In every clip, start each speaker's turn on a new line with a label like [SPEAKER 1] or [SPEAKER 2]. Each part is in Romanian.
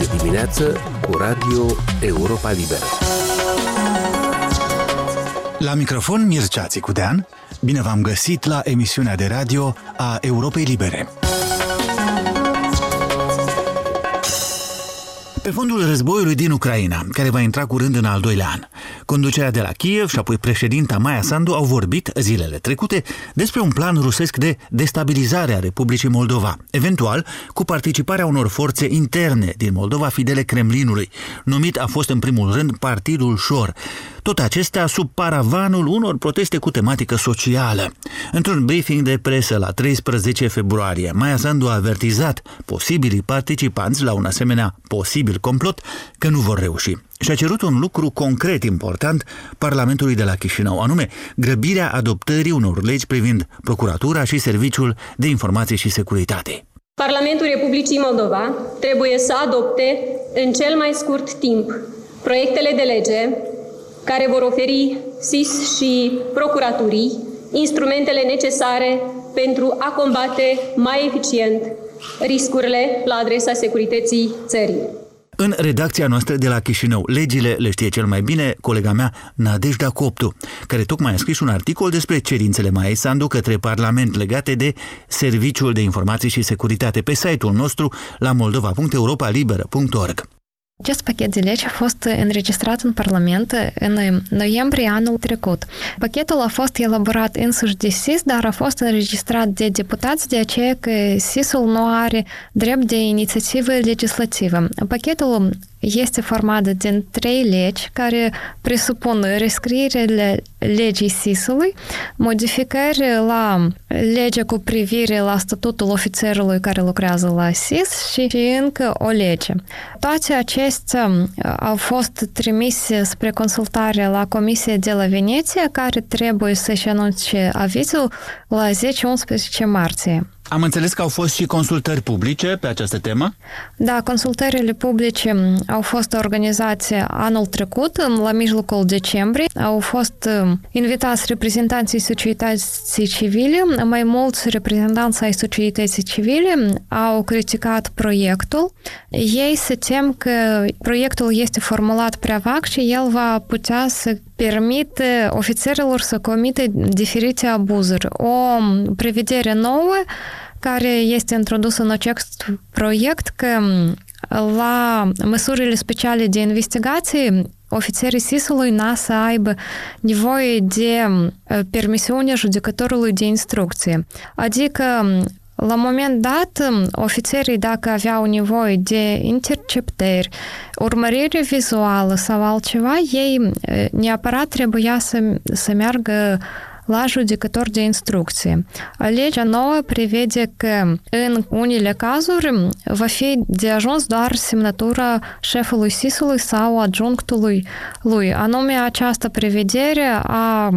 [SPEAKER 1] Este dimineață cu Radio Europa Liberă.
[SPEAKER 2] La microfon Mircea Țicudean, bine v-am găsit la emisiunea de radio a Europei Libere. Pe fondul războiului din Ucraina, care va intra curând în al doilea an, conducerea de la Kiev și apoi președinta Maia Sandu au vorbit zilele trecute despre un plan rusesc de destabilizare a Republicii Moldova, eventual cu participarea unor forțe interne din Moldova fidele Kremlinului. Numit a fost în primul rând Partidul Șor. Tot acestea sub paravanul unor proteste cu tematică socială. Într-un briefing de presă la 13 februarie, Maia Sandu a avertizat posibilii participanți la un asemenea posibil complot că nu vor reuși și a cerut un lucru concret important Parlamentului de la Chișinău, anume grăbirea adoptării unor legi privind procuratura și serviciul de informație și securitate.
[SPEAKER 3] Parlamentul Republicii Moldova trebuie să adopte în cel mai scurt timp proiectele de lege care vor oferi SIS și procuraturii instrumentele necesare pentru a combate mai eficient riscurile la adresa securității țării.
[SPEAKER 2] În redacția noastră de la Chișinău, legile le știe cel mai bine colega mea Nadejda Coptu, care tocmai a scris un articol despre cerințele Maei Sandu către Parlament legate de Serviciul de Informații și Securitate pe site-ul nostru la moldova.europalibera.org.
[SPEAKER 4] Acest pachet de legi a fost înregistrat în Parlament în noiembrie anul trecut. Pachetul a fost elaborat însuși de SIS, dar a fost înregistrat de deputați, de aceea că SIS-ul nu are drept de inițiativă legislativă. Pachetul este formată din trei legi care presupun rescrierile legii SIS-ului, modificări la legea cu privire la statutul ofițerului care lucrează la SIS și, și încă o lege. Toate acestea au fost trimise spre consultare la Comisia de la Veneția, care trebuie să-și anunce avizul la 10-11 martie.
[SPEAKER 2] Am înțeles că au fost și consultări publice pe această temă?
[SPEAKER 4] Da, consultările publice au fost organizate anul trecut, la mijlocul decembrie. Au fost invitați reprezentanții societății civile, mai mulți reprezentanți ai societății civile au criticat proiectul. Ei se tem că proiectul este formulat prea vag și el va putea să permite ofițerilor să comite diferite abuzuri. O prevedere nouă care este introdusă în acest proiect că la măsurile speciale de investigație ofițerii SIS-ului n să aibă nevoie de permisiunea judecătorului de instrucție. Adică la moment dat, ofițerii, dacă aveau nevoie de interceptări, urmărire vizuală sau altceva, ei neapărat trebuia să, să meargă la judecător de instrucție. Legea nouă prevede că în unele cazuri va fi de ajuns doar semnătura șefului SIS-ului sau adjunctului lui. Anume, această prevedere a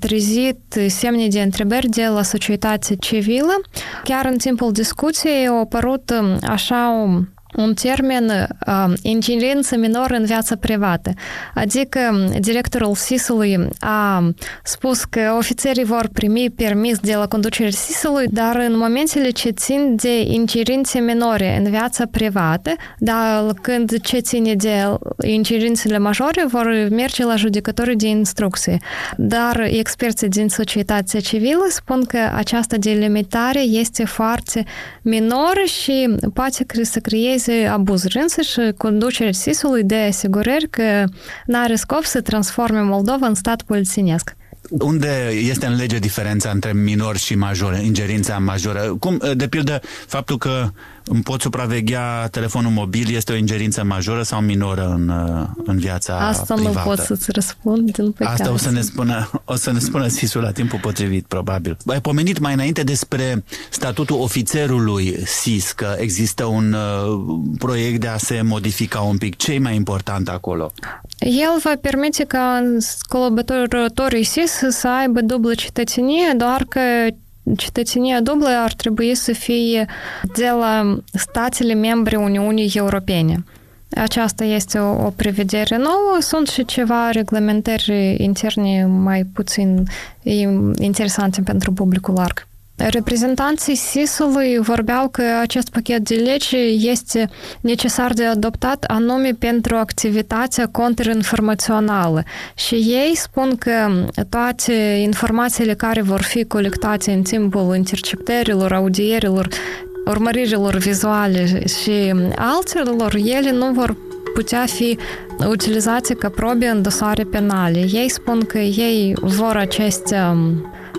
[SPEAKER 4] trezit semne de întrebări de la societatea civilă. Chiar în timpul discuției au apărut așa o un termen uh, ingerință minoră în viața privată. Adică directorul SIS-ului a spus că ofițerii vor primi permis de la conducerea SIS-ului, dar în momentele ce țin de ingerințe minore în viața privată, dar când ce ține de ingerințele majore, vor merge la judecătorii de instrucție. Dar experții din societatea civilă spun că această delimitare este foarte minoră și poate să creeze este abuzuri. Însăși conducerea SIS-ului de asigurări că n-are scop să transforme Moldova în stat polițienesc.
[SPEAKER 2] Unde este în lege diferența între minor și major, ingerința majoră? Cum, de pildă, faptul că îmi pot supraveghea telefonul mobil este o ingerință majoră sau minoră în, în viața
[SPEAKER 4] Asta
[SPEAKER 2] privată?
[SPEAKER 4] nu pot să-ți răspund, din păcate.
[SPEAKER 2] Asta o să ne spună, o să ne spună SIS-ul la timpul potrivit, probabil. Ai pomenit mai înainte despre statutul ofițerului SIS, că există un uh, proiect de a se modifica un pic. Ce e mai important acolo?
[SPEAKER 4] El va permite ca colaboratorii SIS să aibă dublă cetățenie, doar că cetățenia dublă ar trebui să fie de la statele membre Uniunii Europene. Aceasta este o, o prevedere nouă. Sunt și ceva reglementări interne mai puțin interesante pentru publicul larg. Reprezentanții SIS-ului vorbeau că acest pachet de lege este necesar de adoptat anume pentru activitatea contrainformațională și ei spun că toate informațiile care vor fi colectate în timpul interceptărilor, audierilor, urmăririlor vizuale și altelor, ele nu vor putea fi utilizate ca probe în dosare penale. Ei spun că ei vor aceste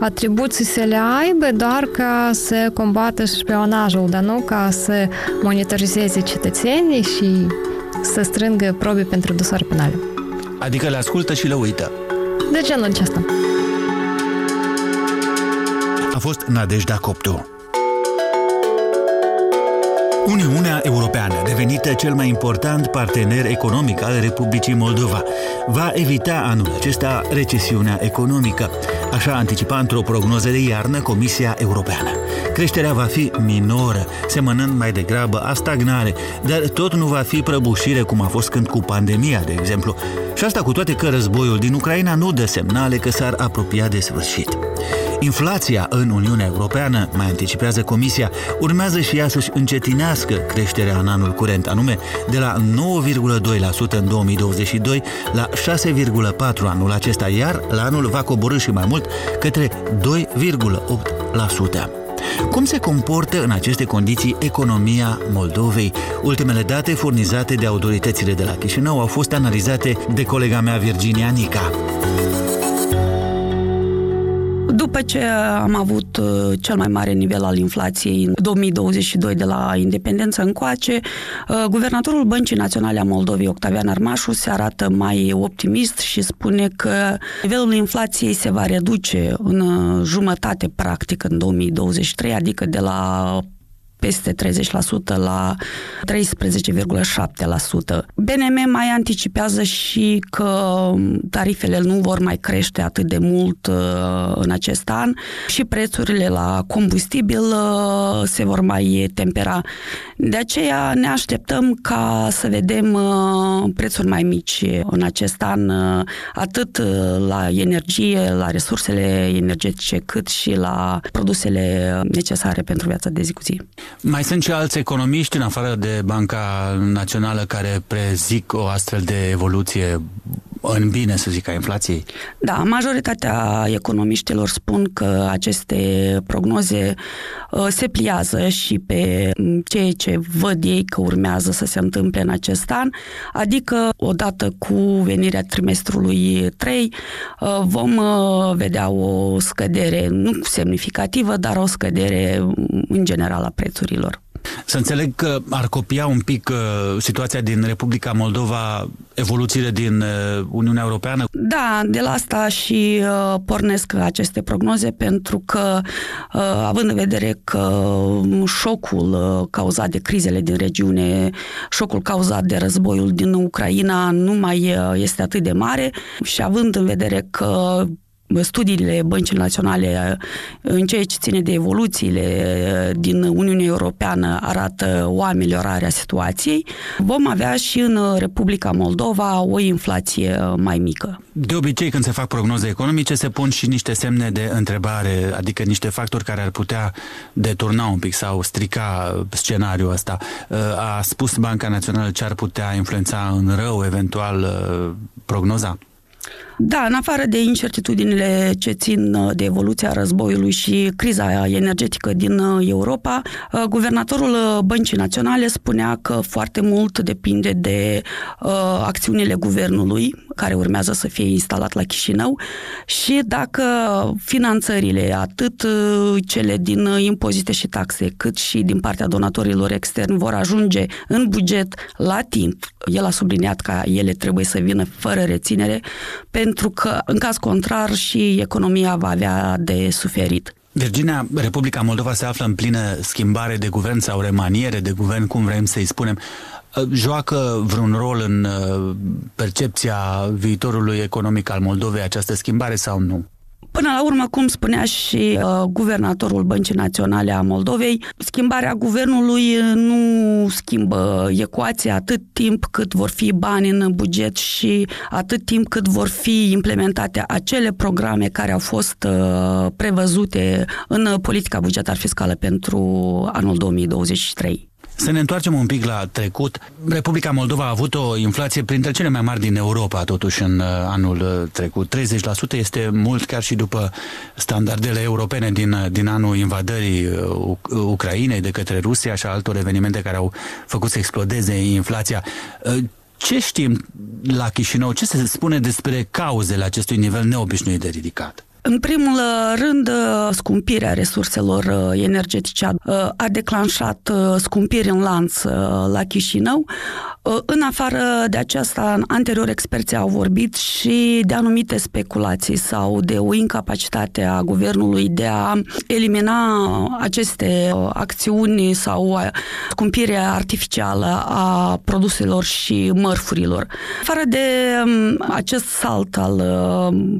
[SPEAKER 4] atribuții să le aibă doar ca să combată șpionajul, dar nu ca să monitorizeze cetățenii și să strângă probe pentru dosare penale.
[SPEAKER 2] Adică le ascultă și le uită.
[SPEAKER 4] De genul acesta.
[SPEAKER 2] A fost Nadejda Coptu. Uniunea Europeană, devenită cel mai important partener economic al Republicii Moldova, va evita anul acesta recesiunea economică. Așa anticipa într-o prognoză de iarnă Comisia Europeană. Creșterea va fi minoră, semănând mai degrabă a stagnare, dar tot nu va fi prăbușire cum a fost când cu pandemia, de exemplu. Și asta cu toate că războiul din Ucraina nu dă semnale că s-ar apropia de sfârșit. Inflația în Uniunea Europeană, mai anticipează Comisia, urmează și ea să-și încetinească creșterea în anul curent, anume de la 9,2% în 2022 la 6,4% anul acesta, iar la anul va coborâ și mai mult către 2,8%. Cum se comportă în aceste condiții economia Moldovei? Ultimele date furnizate de autoritățile de la Chișinău au fost analizate de colega mea Virginia Nica.
[SPEAKER 5] După ce am avut uh, cel mai mare nivel al inflației în 2022 de la independență încoace, uh, guvernatorul Băncii Naționale a Moldovei, Octavian Armașu, se arată mai optimist și spune că nivelul inflației se va reduce în uh, jumătate practic în 2023, adică de la peste 30% la 13,7%. BNM mai anticipează și că tarifele nu vor mai crește atât de mult uh, în acest an și prețurile la combustibil uh, se vor mai tempera. De aceea ne așteptăm ca să vedem uh, prețuri mai mici în acest an, atât la energie, la resursele energetice, cât și la produsele necesare pentru viața de zi cu zi.
[SPEAKER 2] Mai sunt și alți economiști, în afară de Banca Națională, care prezic o astfel de evoluție în bine, să zic, a inflației?
[SPEAKER 5] Da, majoritatea economiștilor spun că aceste prognoze uh, se pliază și pe ceea ce văd ei că urmează să se întâmple în acest an, adică odată cu venirea trimestrului 3 uh, vom uh, vedea o scădere, nu semnificativă, dar o scădere în general a prețurilor.
[SPEAKER 2] Să înțeleg că ar copia un pic uh, situația din Republica Moldova, evoluțiile din uh, Uniunea Europeană?
[SPEAKER 5] Da, de la asta și uh, pornesc aceste prognoze pentru că, uh, având în vedere că șocul uh, cauzat de crizele din regiune, șocul cauzat de războiul din Ucraina nu mai uh, este atât de mare și având în vedere că studiile Băncii Naționale în ceea ce ține de evoluțiile din Uniunea Europeană arată o ameliorare a situației, vom avea și în Republica Moldova o inflație mai mică.
[SPEAKER 2] De obicei, când se fac prognoze economice, se pun și niște semne de întrebare, adică niște factori care ar putea deturna un pic sau strica scenariul ăsta. A spus Banca Națională ce ar putea influența în rău, eventual, prognoza?
[SPEAKER 5] Da, în afară de incertitudinile ce țin uh, de evoluția războiului și criza energetică din uh, Europa, uh, guvernatorul Băncii Naționale spunea că foarte mult depinde de uh, acțiunile guvernului care urmează să fie instalat la Chișinău și dacă finanțările, atât cele din impozite și taxe, cât și din partea donatorilor externi vor ajunge în buget la timp. El a subliniat că ele trebuie să vină fără reținere, pentru că, în caz contrar, și economia va avea de suferit.
[SPEAKER 2] Virginia, Republica Moldova se află în plină schimbare de guvern sau remaniere de guvern, cum vrem să-i spunem. Uh, joacă vreun rol în uh, percepția viitorului economic al Moldovei această schimbare sau nu?
[SPEAKER 5] Până la urmă, cum spunea și uh, guvernatorul Băncii Naționale a Moldovei, schimbarea guvernului nu schimbă ecuația atât timp cât vor fi bani în buget și atât timp cât vor fi implementate acele programe care au fost uh, prevăzute în politica bugetar fiscală pentru anul 2023.
[SPEAKER 2] Să ne întoarcem un pic la trecut. Republica Moldova a avut o inflație printre cele mai mari din Europa, totuși, în uh, anul uh, trecut. 30% este mult chiar și după standardele europene din, uh, din anul invadării Ucrainei de către Rusia și altor evenimente care au făcut să explodeze inflația. Ce știm la Chișinău? Ce se spune despre cauzele acestui nivel neobișnuit de ridicat?
[SPEAKER 5] În primul rând, scumpirea resurselor energetice a declanșat scumpiri în lanț la Chișinău. În afară de aceasta, anterior experții au vorbit și de anumite speculații sau de o incapacitate a guvernului de a elimina aceste acțiuni sau scumpirea artificială a produselor și mărfurilor. Fără de acest salt al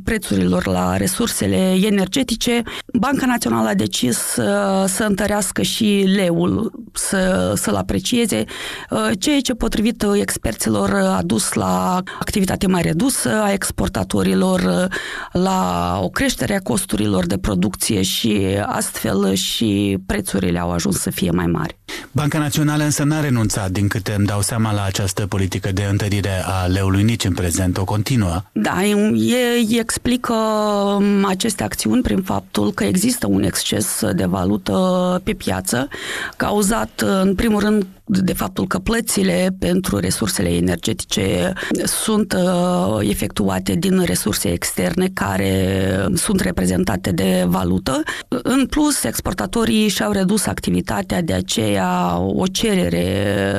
[SPEAKER 5] prețurilor la resurse resursele energetice, Banca Națională a decis să, să întărească și leul, să, să-l aprecieze, uh, ceea ce potrivit experților a dus la activitate mai redusă a exportatorilor, uh, la o creștere a costurilor de producție și astfel și prețurile au ajuns să fie mai mari.
[SPEAKER 2] Banca Națională însă n-a renunțat, din câte îmi dau seama, la această politică de întărire a leului nici în prezent, o continuă.
[SPEAKER 5] Da, e, explică um, aceste acțiuni prin faptul că există un exces de valută pe piață, cauzat în primul rând de faptul că plățile pentru resursele energetice sunt uh, efectuate din resurse externe care sunt reprezentate de valută. În plus, exportatorii și-au redus activitatea, de aceea o cerere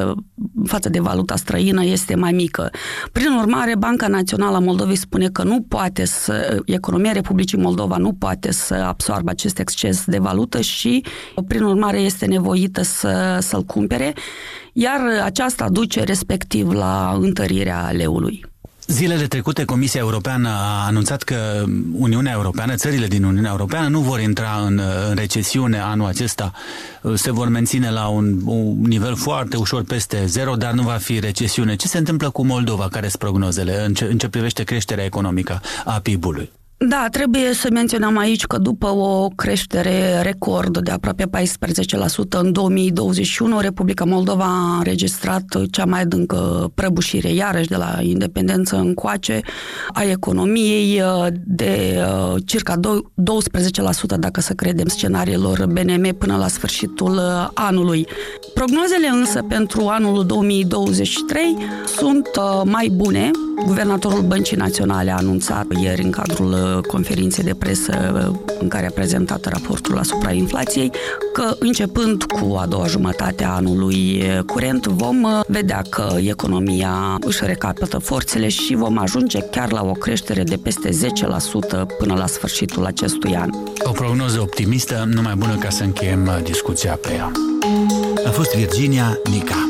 [SPEAKER 5] față de valuta străină este mai mică. Prin urmare, Banca Națională a Moldovei spune că nu poate să, economia Republicii Moldova nu poate să absorbă acest exces de valută și, prin urmare, este nevoită să, să-l cumpere iar aceasta duce respectiv la întărirea leului.
[SPEAKER 2] Zilele trecute, Comisia Europeană a anunțat că Uniunea Europeană, țările din Uniunea Europeană nu vor intra în, în recesiune anul acesta. Se vor menține la un, un nivel foarte ușor peste zero, dar nu va fi recesiune. Ce se întâmplă cu Moldova? Care sunt prognozele în ce, în ce privește creșterea economică a PIB-ului?
[SPEAKER 5] Da, trebuie să menționăm aici că după o creștere record de aproape 14% în 2021, Republica Moldova a înregistrat cea mai adâncă prăbușire, iarăși de la independență încoace, a economiei de uh, circa 12%, dacă să credem scenariilor BNM, până la sfârșitul uh, anului. Prognozele însă pentru anul 2023 sunt uh, mai bune. Guvernatorul Băncii Naționale a anunțat ieri în cadrul conferințe de presă în care a prezentat raportul asupra inflației că începând cu a doua jumătate a anului curent vom vedea că economia își recapătă forțele și vom ajunge chiar la o creștere de peste 10% până la sfârșitul acestui an.
[SPEAKER 2] O prognoză optimistă, numai bună ca să încheiem discuția pe ea. A fost Virginia Nica.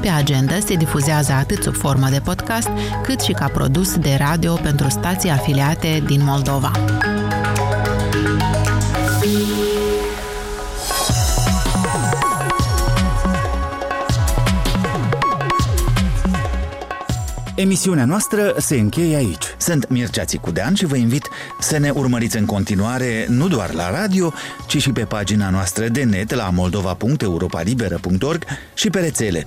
[SPEAKER 6] Pe agenda se difuzează atât sub formă de podcast, cât și ca produs de radio pentru stații afiliate din Moldova.
[SPEAKER 2] Emisiunea noastră se încheie aici. Sunt Mircea Țicudean și vă invit să ne urmăriți în continuare nu doar la radio, ci și pe pagina noastră de net la moldova.europalibera.org și pe rețele.